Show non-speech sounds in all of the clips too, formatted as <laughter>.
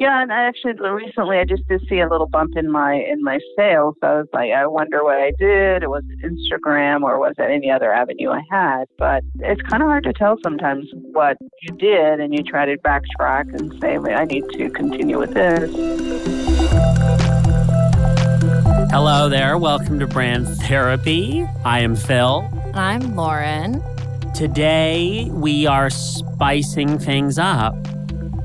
Yeah, and I actually recently I just did see a little bump in my in my sales. So I was like, I wonder what I did. It was Instagram or was it any other avenue I had? But it's kind of hard to tell sometimes what you did, and you try to backtrack and say, I need to continue with this. Hello there. Welcome to Brand Therapy. I am Phil. I'm Lauren. Today we are spicing things up.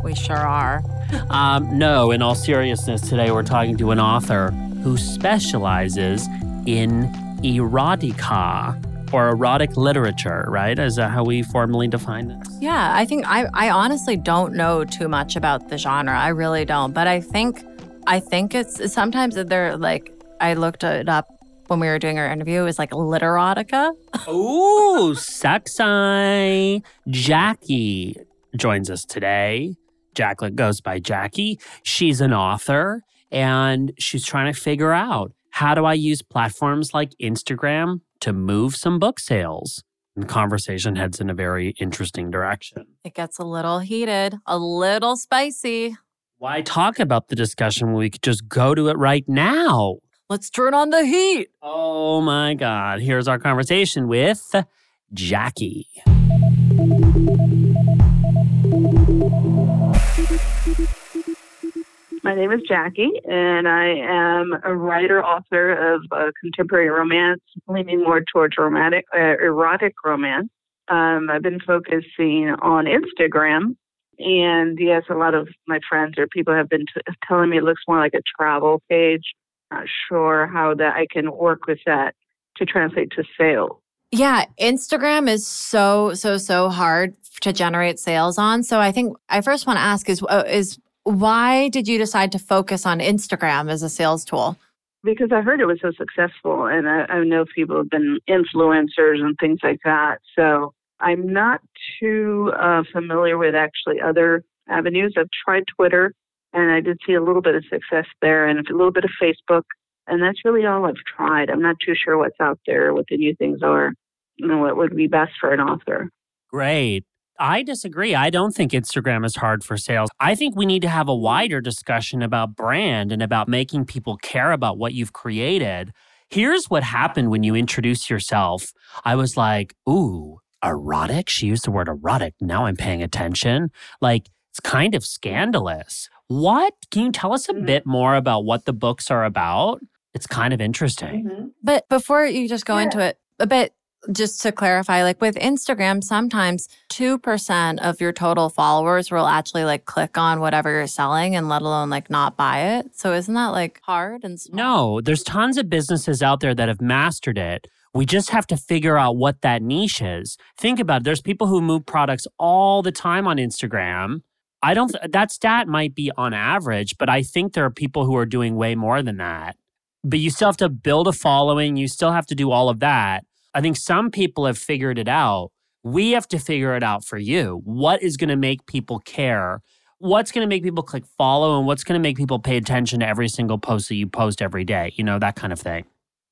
We sure are. Um, no, in all seriousness, today we're talking to an author who specializes in erotica or erotic literature, right? Is that how we formally define this? Yeah, I think I, I honestly don't know too much about the genre. I really don't. But I think I think it's sometimes they're like I looked it up when we were doing our interview. It was like literotica. Ooh, sexy. Jackie joins us today. Jacqueline goes by Jackie. She's an author and she's trying to figure out how do I use platforms like Instagram to move some book sales? And the conversation heads in a very interesting direction. It gets a little heated, a little spicy. Why talk about the discussion when we could just go to it right now? Let's turn on the heat. Oh my God. Here's our conversation with Jackie. My name is Jackie, and I am a writer, author of contemporary romance, leaning more towards romantic, uh, erotic romance. Um, I've been focusing on Instagram, and yes, a lot of my friends or people have been t- telling me it looks more like a travel page. Not sure how that I can work with that to translate to sales. Yeah, Instagram is so so so hard to generate sales on. So I think I first want to ask is uh, is why did you decide to focus on Instagram as a sales tool? Because I heard it was so successful, and I, I know people have been influencers and things like that. So I'm not too uh, familiar with actually other avenues. I've tried Twitter, and I did see a little bit of success there, and a little bit of Facebook, and that's really all I've tried. I'm not too sure what's out there, what the new things are, know, what would be best for an author. Great. I disagree. I don't think Instagram is hard for sales. I think we need to have a wider discussion about brand and about making people care about what you've created. Here's what happened when you introduced yourself. I was like, ooh, erotic? She used the word erotic. Now I'm paying attention. Like, it's kind of scandalous. What? Can you tell us a mm-hmm. bit more about what the books are about? It's kind of interesting. Mm-hmm. But before you just go yeah. into it, a bit just to clarify, like with Instagram, sometimes 2% of your total followers will actually like click on whatever you're selling and let alone like not buy it. So isn't that like hard and small? No, there's tons of businesses out there that have mastered it. We just have to figure out what that niche is. Think about it. There's people who move products all the time on Instagram. I don't, that stat might be on average, but I think there are people who are doing way more than that. But you still have to build a following. You still have to do all of that I think some people have figured it out. We have to figure it out for you. What is going to make people care? What's going to make people click follow and what's going to make people pay attention to every single post that you post every day? You know, that kind of thing.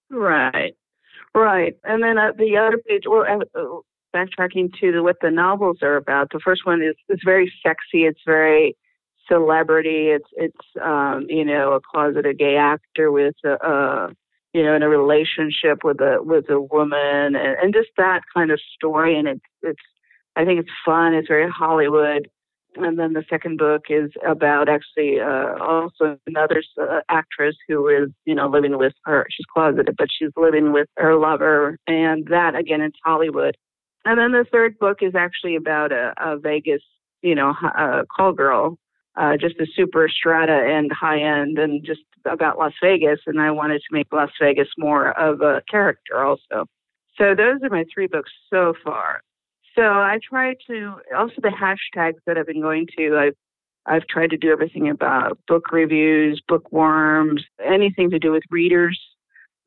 Right. Right. And then uh, the other page, well, uh, backtracking to the, what the novels are about. The first one is, is very sexy. It's very celebrity. It's, it's, um, you know, a closeted gay actor with a, a you know, in a relationship with a with a woman, and, and just that kind of story. And it's it's I think it's fun. It's very Hollywood. And then the second book is about actually uh, also another uh, actress who is, you know, living with her. She's closeted, but she's living with her lover, and that again, it's Hollywood. And then the third book is actually about a, a Vegas, you know, a call girl uh, just the super strata and high end and just about Las Vegas. And I wanted to make Las Vegas more of a character also. So those are my three books so far. So I try to also the hashtags that I've been going to. I've I've tried to do everything about book reviews, bookworms, anything to do with readers,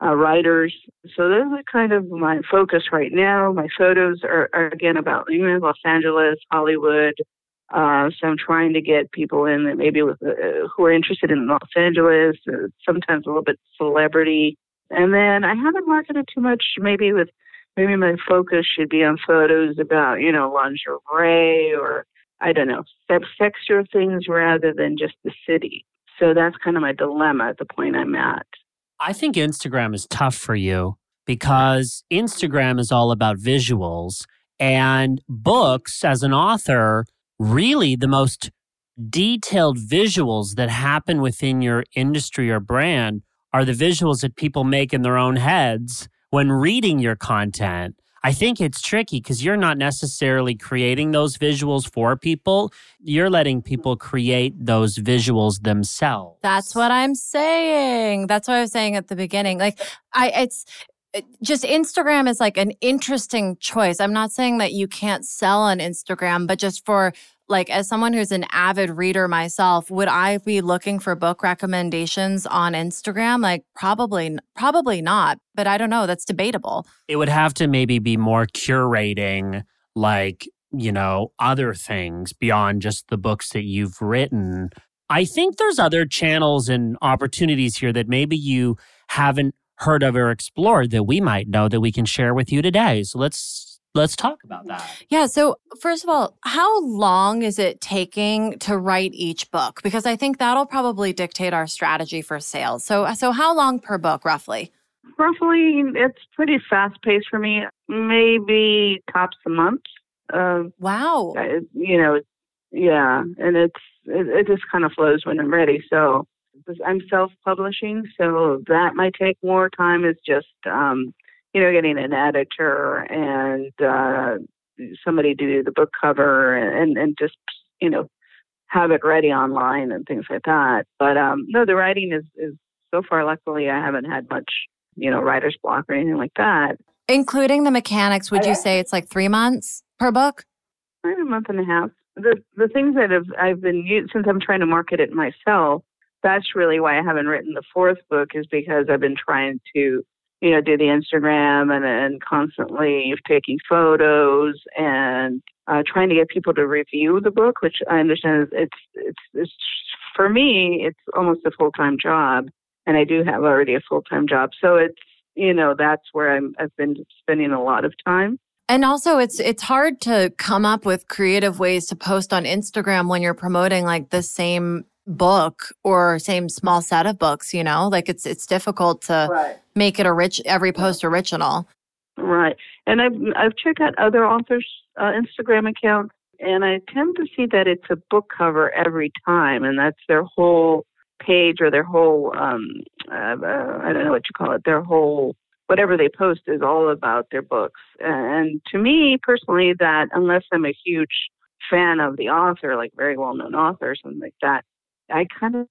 uh, writers. So those are kind of my focus right now. My photos are, are again about you know, Los Angeles, Hollywood, uh, so I'm trying to get people in that maybe with, uh, who are interested in Los Angeles, uh, sometimes a little bit celebrity. And then I haven't marketed too much. Maybe with maybe my focus should be on photos about you know lingerie or I don't know, sexier things rather than just the city. So that's kind of my dilemma at the point I'm at. I think Instagram is tough for you because Instagram is all about visuals and books as an author, really the most detailed visuals that happen within your industry or brand are the visuals that people make in their own heads when reading your content. I think it's tricky because you're not necessarily creating those visuals for people. You're letting people create those visuals themselves. That's what I'm saying. That's what I was saying at the beginning. Like, I, it's, just Instagram is like an interesting choice. I'm not saying that you can't sell on Instagram, but just for like as someone who's an avid reader myself would i be looking for book recommendations on instagram? Like probably probably not but i don't know. That's debatable. It would have to maybe be more curating like you know other things beyond just the books that you've written. I think there's other channels and opportunities here that maybe you haven't heard of or explored that we might know that we can share with you today so let's let's talk about that. Yeah. So, first of all, how long is it taking to write each book? Because I think that'll probably dictate our strategy for sales. So, so how long per book, roughly? Roughly, it's pretty fast paced for me. Maybe tops a month. Uh, wow. You know, yeah, and it's it, it just kind of flows when I'm ready. So I'm self publishing, so that might take more time. Is just um, you know, getting an editor and uh, somebody to do the book cover and, and just, you know, have it ready online and things like that. But um, no, the writing is, is so far, luckily, I haven't had much, you know, writer's block or anything like that. Including the mechanics, would you say it's like three months per book? a month and a half. The the things that have I've been used since I'm trying to market it myself. That's really why I haven't written the fourth book is because I've been trying to you know, do the Instagram and, and constantly taking photos and uh, trying to get people to review the book, which I understand is it's, it's, it's for me, it's almost a full time job. And I do have already a full time job. So it's, you know, that's where I'm, I've been spending a lot of time. And also it's it's hard to come up with creative ways to post on Instagram when you're promoting like the same book or same small set of books, you know? Like it's it's difficult to right. make it a rich every post original. Right. And I've I've checked out other authors' uh, Instagram accounts and I tend to see that it's a book cover every time and that's their whole page or their whole um uh, I don't know what you call it, their whole whatever they post is all about their books. And to me personally that unless I'm a huge fan of the author, like very well known author or something like that, I kind of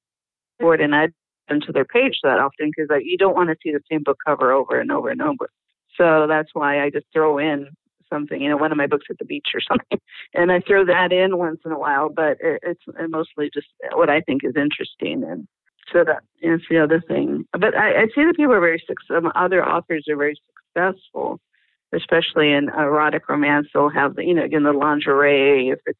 bored and I into their page that often because like, you don't want to see the same book cover over and over and over. So that's why I just throw in something, you know, one of my books at the beach or <laughs> something, and I throw that in once in a while. But it, it's mostly just what I think is interesting, and so that is the other thing. But I, I see that people are very successful. Other authors are very successful, especially in erotic romance. They'll have the, you know, again the lingerie if it's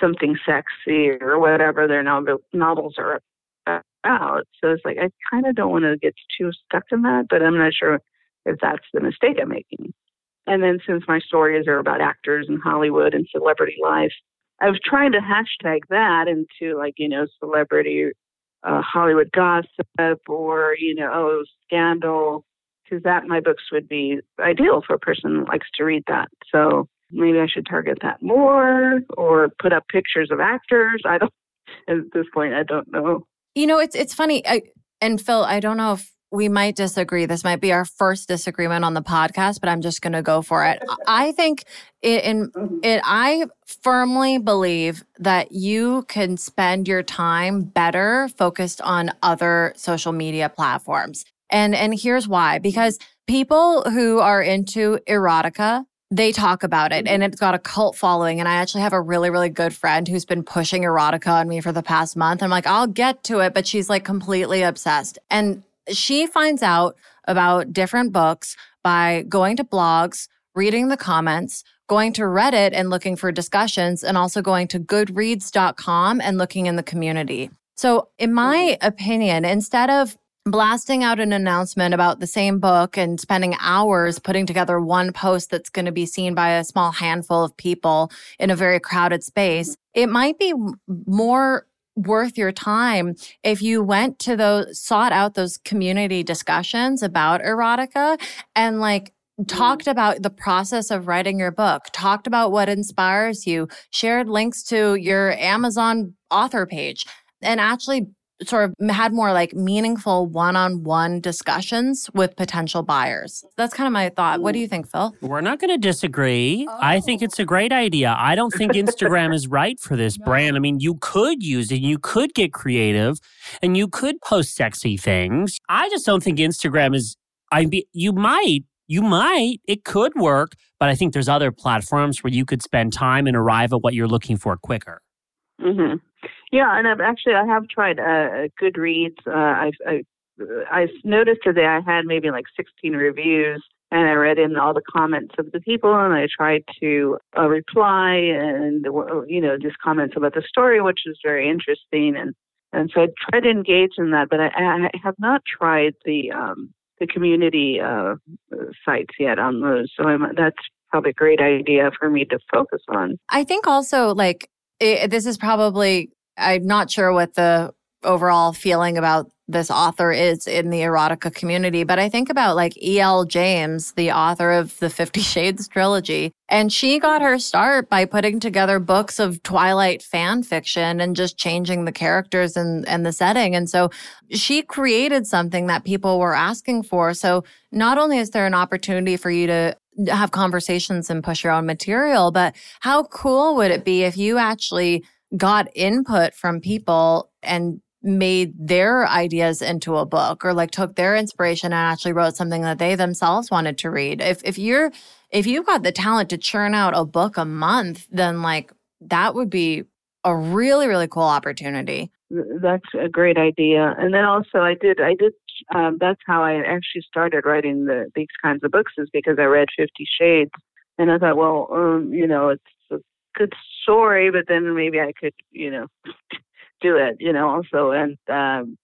something sexy or whatever their novel, novels are about. So it's like I kind of don't want to get too stuck in that, but I'm not sure if that's the mistake I'm making. And then since my stories are about actors and Hollywood and celebrity life, I was trying to hashtag that into like you know celebrity uh, Hollywood gossip or you know oh scandal because that my books would be ideal for a person who likes to read that. So maybe I should target that more or put up pictures of actors. I don't <laughs> at this point I don't know. You know, it's it's funny. I, and Phil, I don't know if we might disagree. This might be our first disagreement on the podcast, but I'm just going to go for it. <laughs> I think it, in mm-hmm. it, I firmly believe that you can spend your time better focused on other social media platforms. And and here's why because people who are into erotica they talk about it and mm-hmm. it's got a cult following. And I actually have a really, really good friend who's been pushing erotica on me for the past month. I'm like, I'll get to it, but she's like completely obsessed. And she finds out about different books by going to blogs, reading the comments, going to Reddit and looking for discussions, and also going to goodreads.com and looking in the community. So, in my mm-hmm. opinion, instead of blasting out an announcement about the same book and spending hours putting together one post that's going to be seen by a small handful of people in a very crowded space, it might be more worth your time if you went to those sought out those community discussions about erotica and like talked mm-hmm. about the process of writing your book, talked about what inspires you, shared links to your Amazon author page, and actually sort of had more like meaningful one-on-one discussions with potential buyers. That's kind of my thought. What do you think, Phil? We're not going to disagree. Oh. I think it's a great idea. I don't think Instagram is right for this <laughs> no. brand. I mean, you could use it, you could get creative, and you could post sexy things. I just don't think Instagram is I be you might you might it could work, but I think there's other platforms where you could spend time and arrive at what you're looking for quicker. Mhm. Yeah, and I've actually I have tried uh, Goodreads. Uh, I, I I noticed today I had maybe like 16 reviews, and I read in all the comments of the people, and I tried to uh, reply and you know just comments about the story, which is very interesting, and and so I tried to engage in that, but I, I have not tried the um, the community uh, sites yet on those. So I'm, that's probably a great idea for me to focus on. I think also like it, this is probably I'm not sure what the overall feeling about this author is in the erotica community, but I think about like E.L. James, the author of the Fifty Shades trilogy, and she got her start by putting together books of Twilight fan fiction and just changing the characters and, and the setting. And so she created something that people were asking for. So not only is there an opportunity for you to have conversations and push your own material, but how cool would it be if you actually got input from people and made their ideas into a book or like took their inspiration and actually wrote something that they themselves wanted to read. If if you're if you've got the talent to churn out a book a month, then like that would be a really really cool opportunity. That's a great idea. And then also I did I did um, that's how I actually started writing the these kinds of books is because I read Fifty Shades and I thought, well, um, you know, it's good story, but then maybe I could, you know, <laughs> do it, you know, also. And um,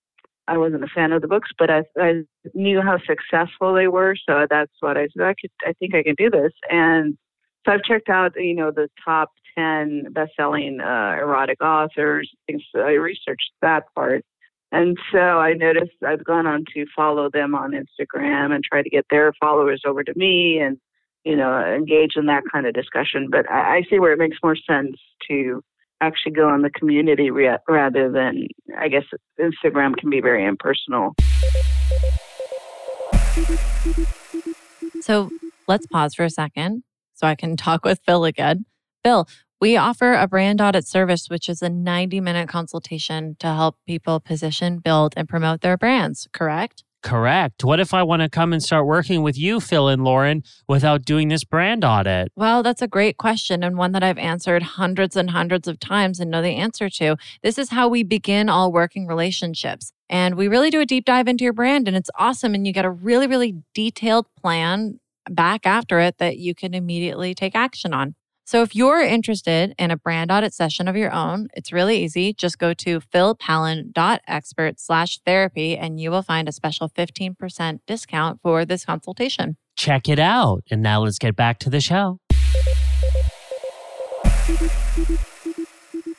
I wasn't a fan of the books, but I, I knew how successful they were. So that's what I said. I could, I think I can do this. And so I've checked out, you know, the top 10 best-selling uh, erotic authors. So I researched that part. And so I noticed I've gone on to follow them on Instagram and try to get their followers over to me and, you know, engage in that kind of discussion. But I, I see where it makes more sense to actually go on the community re- rather than, I guess, Instagram can be very impersonal. So let's pause for a second so I can talk with Phil again. Phil, we offer a brand audit service, which is a 90 minute consultation to help people position, build, and promote their brands, correct? Correct. What if I want to come and start working with you, Phil and Lauren, without doing this brand audit? Well, that's a great question and one that I've answered hundreds and hundreds of times and know the answer to. This is how we begin all working relationships. And we really do a deep dive into your brand, and it's awesome. And you get a really, really detailed plan back after it that you can immediately take action on. So if you're interested in a brand audit session of your own, it's really easy. Just go to philpallen.expert slash therapy and you will find a special 15% discount for this consultation. Check it out. And now let's get back to the show.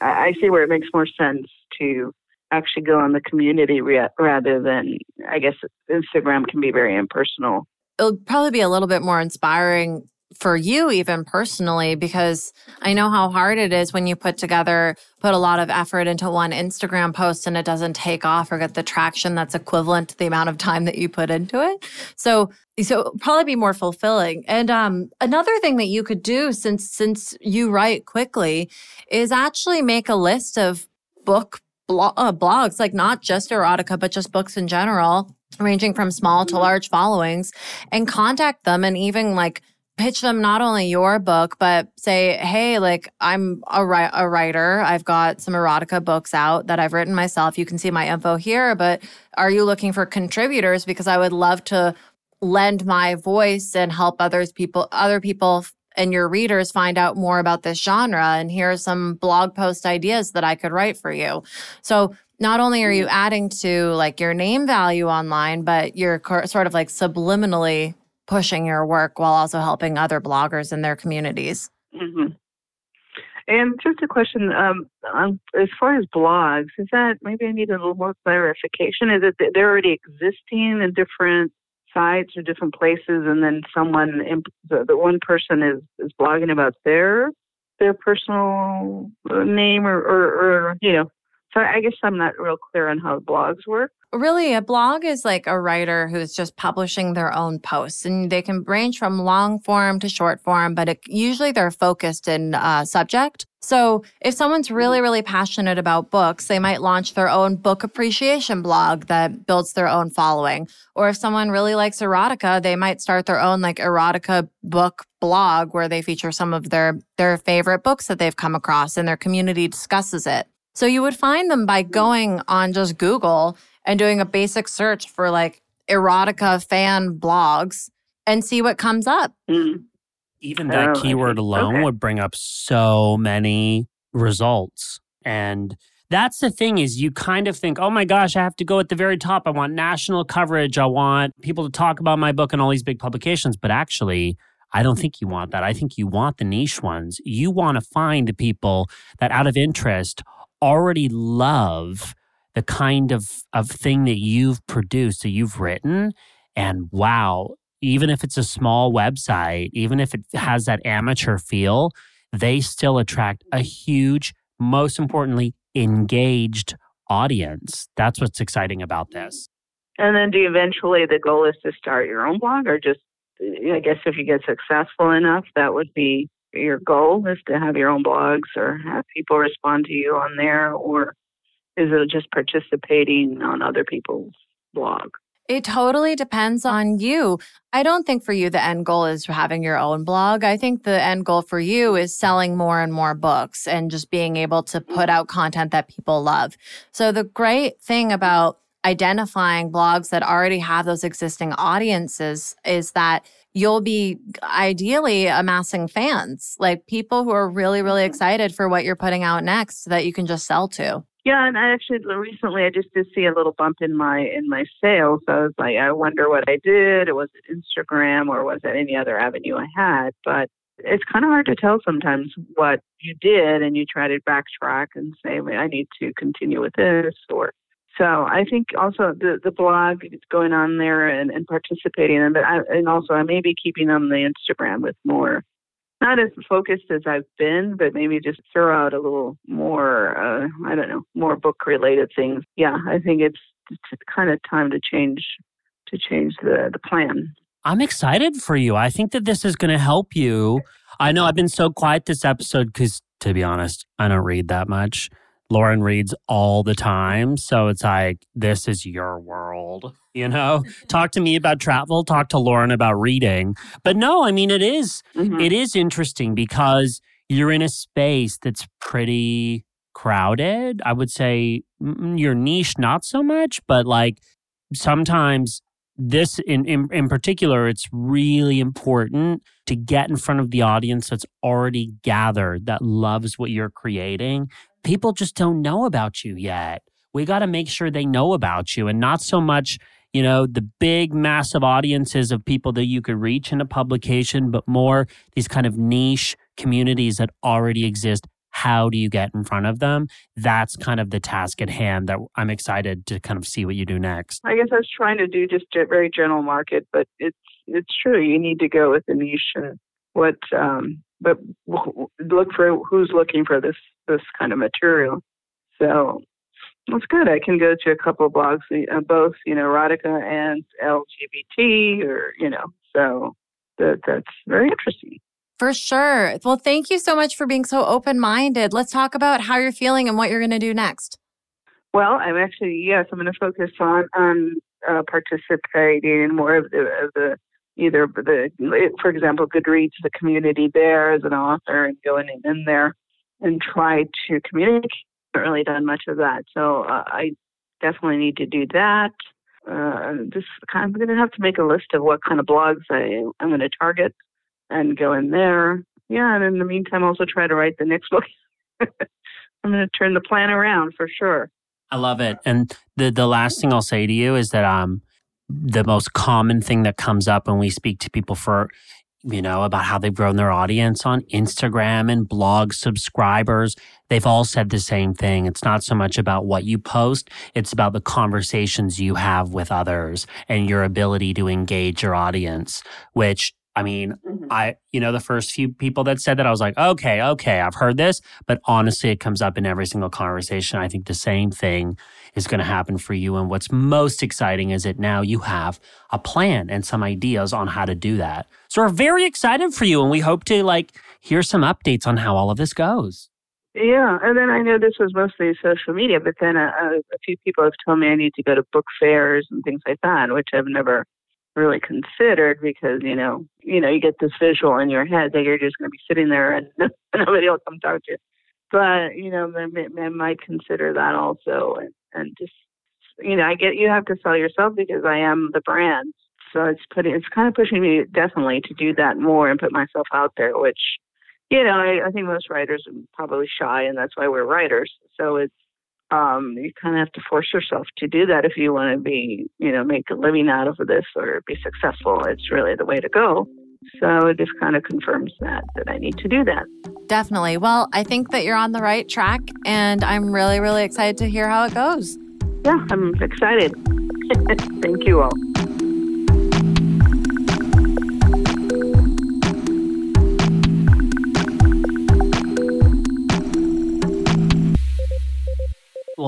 I see where it makes more sense to actually go on the community re- rather than, I guess, Instagram can be very impersonal. It'll probably be a little bit more inspiring for you even personally because I know how hard it is when you put together put a lot of effort into one Instagram post and it doesn't take off or get the traction that's equivalent to the amount of time that you put into it. So so probably be more fulfilling. And um, another thing that you could do since since you write quickly is actually make a list of book blo- uh, blogs like not just erotica but just books in general ranging from small to large followings and contact them and even like pitch them not only your book, but say, hey, like I'm a, ri- a writer. I've got some erotica books out that I've written myself. You can see my info here, but are you looking for contributors? Because I would love to lend my voice and help others people, other people and your readers find out more about this genre. And here are some blog post ideas that I could write for you. So not only are you mm. adding to like your name value online, but you're sort of like subliminally pushing your work while also helping other bloggers in their communities. Mm-hmm. And just a question, um, um, as far as blogs, is that maybe I need a little more clarification? Is it that they're already existing in different sites or different places, and then someone, the, the one person is, is blogging about their their personal uh, name or, or, or you know so I guess I'm not real clear on how blogs work. Really, a blog is like a writer who's just publishing their own posts, and they can range from long form to short form, but it, usually they're focused in uh, subject. So if someone's really, really passionate about books, they might launch their own book appreciation blog that builds their own following. Or if someone really likes erotica, they might start their own like erotica book blog where they feature some of their their favorite books that they've come across and their community discusses it. So you would find them by going on just Google and doing a basic search for like erotica fan blogs and see what comes up. Mm. Even that oh, keyword alone okay. would bring up so many results. And that's the thing is you kind of think, oh my gosh, I have to go at the very top. I want national coverage. I want people to talk about my book in all these big publications. But actually, I don't think you want that. I think you want the niche ones. You want to find the people that out of interest already love the kind of, of thing that you've produced, that you've written. And wow, even if it's a small website, even if it has that amateur feel, they still attract a huge, most importantly, engaged audience. That's what's exciting about this. And then do you eventually the goal is to start your own blog or just I guess if you get successful enough that would be your goal is to have your own blogs or have people respond to you on there, or is it just participating on other people's blog? It totally depends on you. I don't think for you the end goal is having your own blog. I think the end goal for you is selling more and more books and just being able to put out content that people love. So the great thing about identifying blogs that already have those existing audiences is that you'll be ideally amassing fans, like people who are really, really mm-hmm. excited for what you're putting out next that you can just sell to. Yeah, and I actually recently I just did see a little bump in my in my sales. So I was like, I wonder what I did. It was Instagram or was it any other avenue I had? But it's kind of hard to tell sometimes what you did, and you try to backtrack and say, I need to continue with this, or so I think also the the blog going on there and, and participating in, but I, and also I may be keeping on the Instagram with more, not as focused as I've been, but maybe just throw out a little more. Uh, I don't know, more book related things. Yeah, I think it's, it's kind of time to change to change the the plan. I'm excited for you. I think that this is going to help you. I know I've been so quiet this episode because, to be honest, I don't read that much. Lauren reads all the time. So it's like, this is your world, you know? Mm-hmm. talk to me about travel, talk to Lauren about reading. But no, I mean, it is, mm-hmm. it is interesting because you're in a space that's pretty crowded. I would say mm, mm, your niche, not so much, but like sometimes this in, in, in particular, it's really important to get in front of the audience that's already gathered, that loves what you're creating, people just don't know about you yet. We got to make sure they know about you and not so much, you know, the big, massive audiences of people that you could reach in a publication, but more these kind of niche communities that already exist. How do you get in front of them? That's kind of the task at hand that I'm excited to kind of see what you do next. I guess I was trying to do just a very general market, but it's it's true. You need to go with the niche and what um, but look for who's looking for this this kind of material. So that's good. I can go to a couple of blogs, uh, both you know, erotica and LGBT, or you know, so that that's very interesting. For sure. Well, thank you so much for being so open minded. Let's talk about how you're feeling and what you're going to do next. Well, I'm actually yes, I'm going to focus on on uh, participating in more of the, of the either the, for example, Goodreads, the community there as an author, and going in there and try to communicate. I haven't really done much of that, so uh, I definitely need to do that. Uh, just kind of, going to have to make a list of what kind of blogs I, I'm going to target and go in there. Yeah, and in the meantime, also try to write the next book. <laughs> I'm going to turn the plan around for sure. I love it. And the the last thing I'll say to you is that um the most common thing that comes up when we speak to people for you know about how they've grown their audience on Instagram and blog subscribers they've all said the same thing it's not so much about what you post it's about the conversations you have with others and your ability to engage your audience which I mean, mm-hmm. I, you know, the first few people that said that, I was like, okay, okay, I've heard this. But honestly, it comes up in every single conversation. I think the same thing is going to happen for you. And what's most exciting is that now you have a plan and some ideas on how to do that. So we're very excited for you. And we hope to like hear some updates on how all of this goes. Yeah, and then I know this was mostly social media, but then a, a few people have told me I need to go to book fairs and things like that, which I've never really considered because you know you know you get this visual in your head that you're just going to be sitting there and <laughs> nobody will come talk to you. But you know I might consider that also and, and just you know I get you have to sell yourself because I am the brand. So it's putting it's kind of pushing me definitely to do that more and put myself out there which you know I, I think most writers are probably shy and that's why we're writers. So it's um, you kind of have to force yourself to do that if you want to be, you know, make a living out of this or be successful. It's really the way to go. So it just kind of confirms that that I need to do that. Definitely. Well, I think that you're on the right track, and I'm really, really excited to hear how it goes. Yeah, I'm excited. <laughs> Thank you all.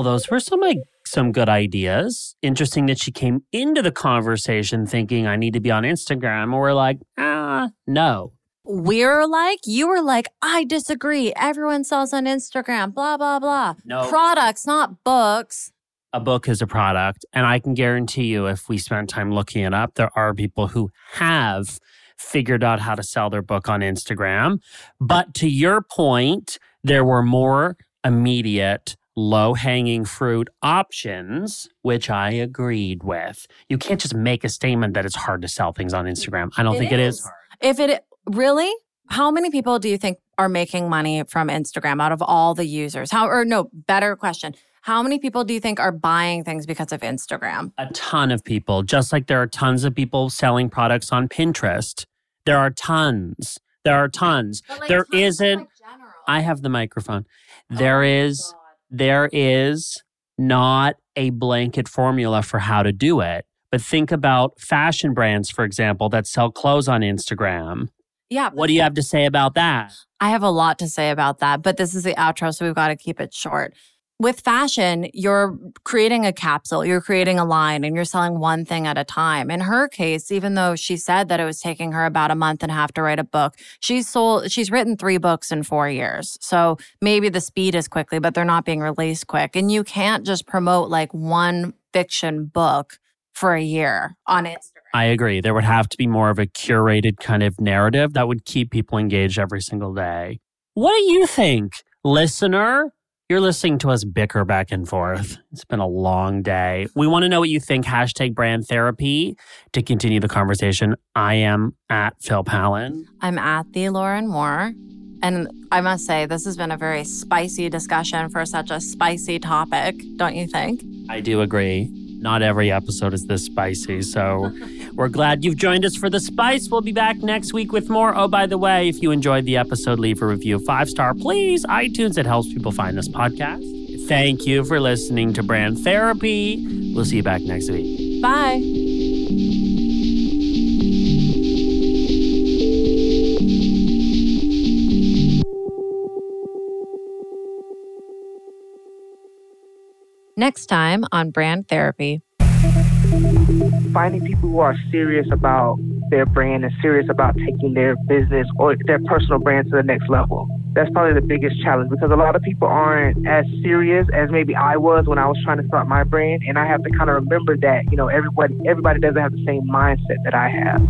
Those were some like some good ideas. Interesting that she came into the conversation thinking I need to be on Instagram. Or we're like, ah, no. We're like, you were like, I disagree. Everyone sells on Instagram, blah, blah, blah. No. Products, not books. A book is a product. And I can guarantee you, if we spend time looking it up, there are people who have figured out how to sell their book on Instagram. But to your point, there were more immediate low hanging fruit options, which I agreed with. You can't just make a statement that it's hard to sell things on Instagram. I don't it think is. it is hard. If it really, how many people do you think are making money from Instagram out of all the users? How, or no, better question. How many people do you think are buying things because of Instagram? A ton of people, just like there are tons of people selling products on Pinterest. There are tons. There are tons. Like there tons not like I have the microphone. Oh there oh is there is not a blanket formula for how to do it. But think about fashion brands, for example, that sell clothes on Instagram. Yeah. What do you have to say about that? I have a lot to say about that, but this is the outro, so we've got to keep it short with fashion, you're creating a capsule, you're creating a line, and you're selling one thing at a time. In her case, even though she said that it was taking her about a month and a half to write a book, she's sold, she's written three books in four years. So maybe the speed is quickly, but they're not being released quick. And you can't just promote like one fiction book for a year on Instagram. I agree. There would have to be more of a curated kind of narrative that would keep people engaged every single day. What do you think, listener? You're listening to us bicker back and forth. It's been a long day. We want to know what you think. Hashtag brand therapy to continue the conversation. I am at Phil Pallen. I'm at the Lauren Moore. And I must say, this has been a very spicy discussion for such a spicy topic, don't you think? I do agree. Not every episode is this spicy. So we're glad you've joined us for the spice. We'll be back next week with more. Oh, by the way, if you enjoyed the episode, leave a review five star, please. iTunes, it helps people find this podcast. Thank you for listening to Brand Therapy. We'll see you back next week. Bye. Next time on Brand Therapy. Finding people who are serious about their brand and serious about taking their business or their personal brand to the next level. That's probably the biggest challenge because a lot of people aren't as serious as maybe I was when I was trying to start my brand. And I have to kind of remember that, you know, everybody everybody doesn't have the same mindset that I have.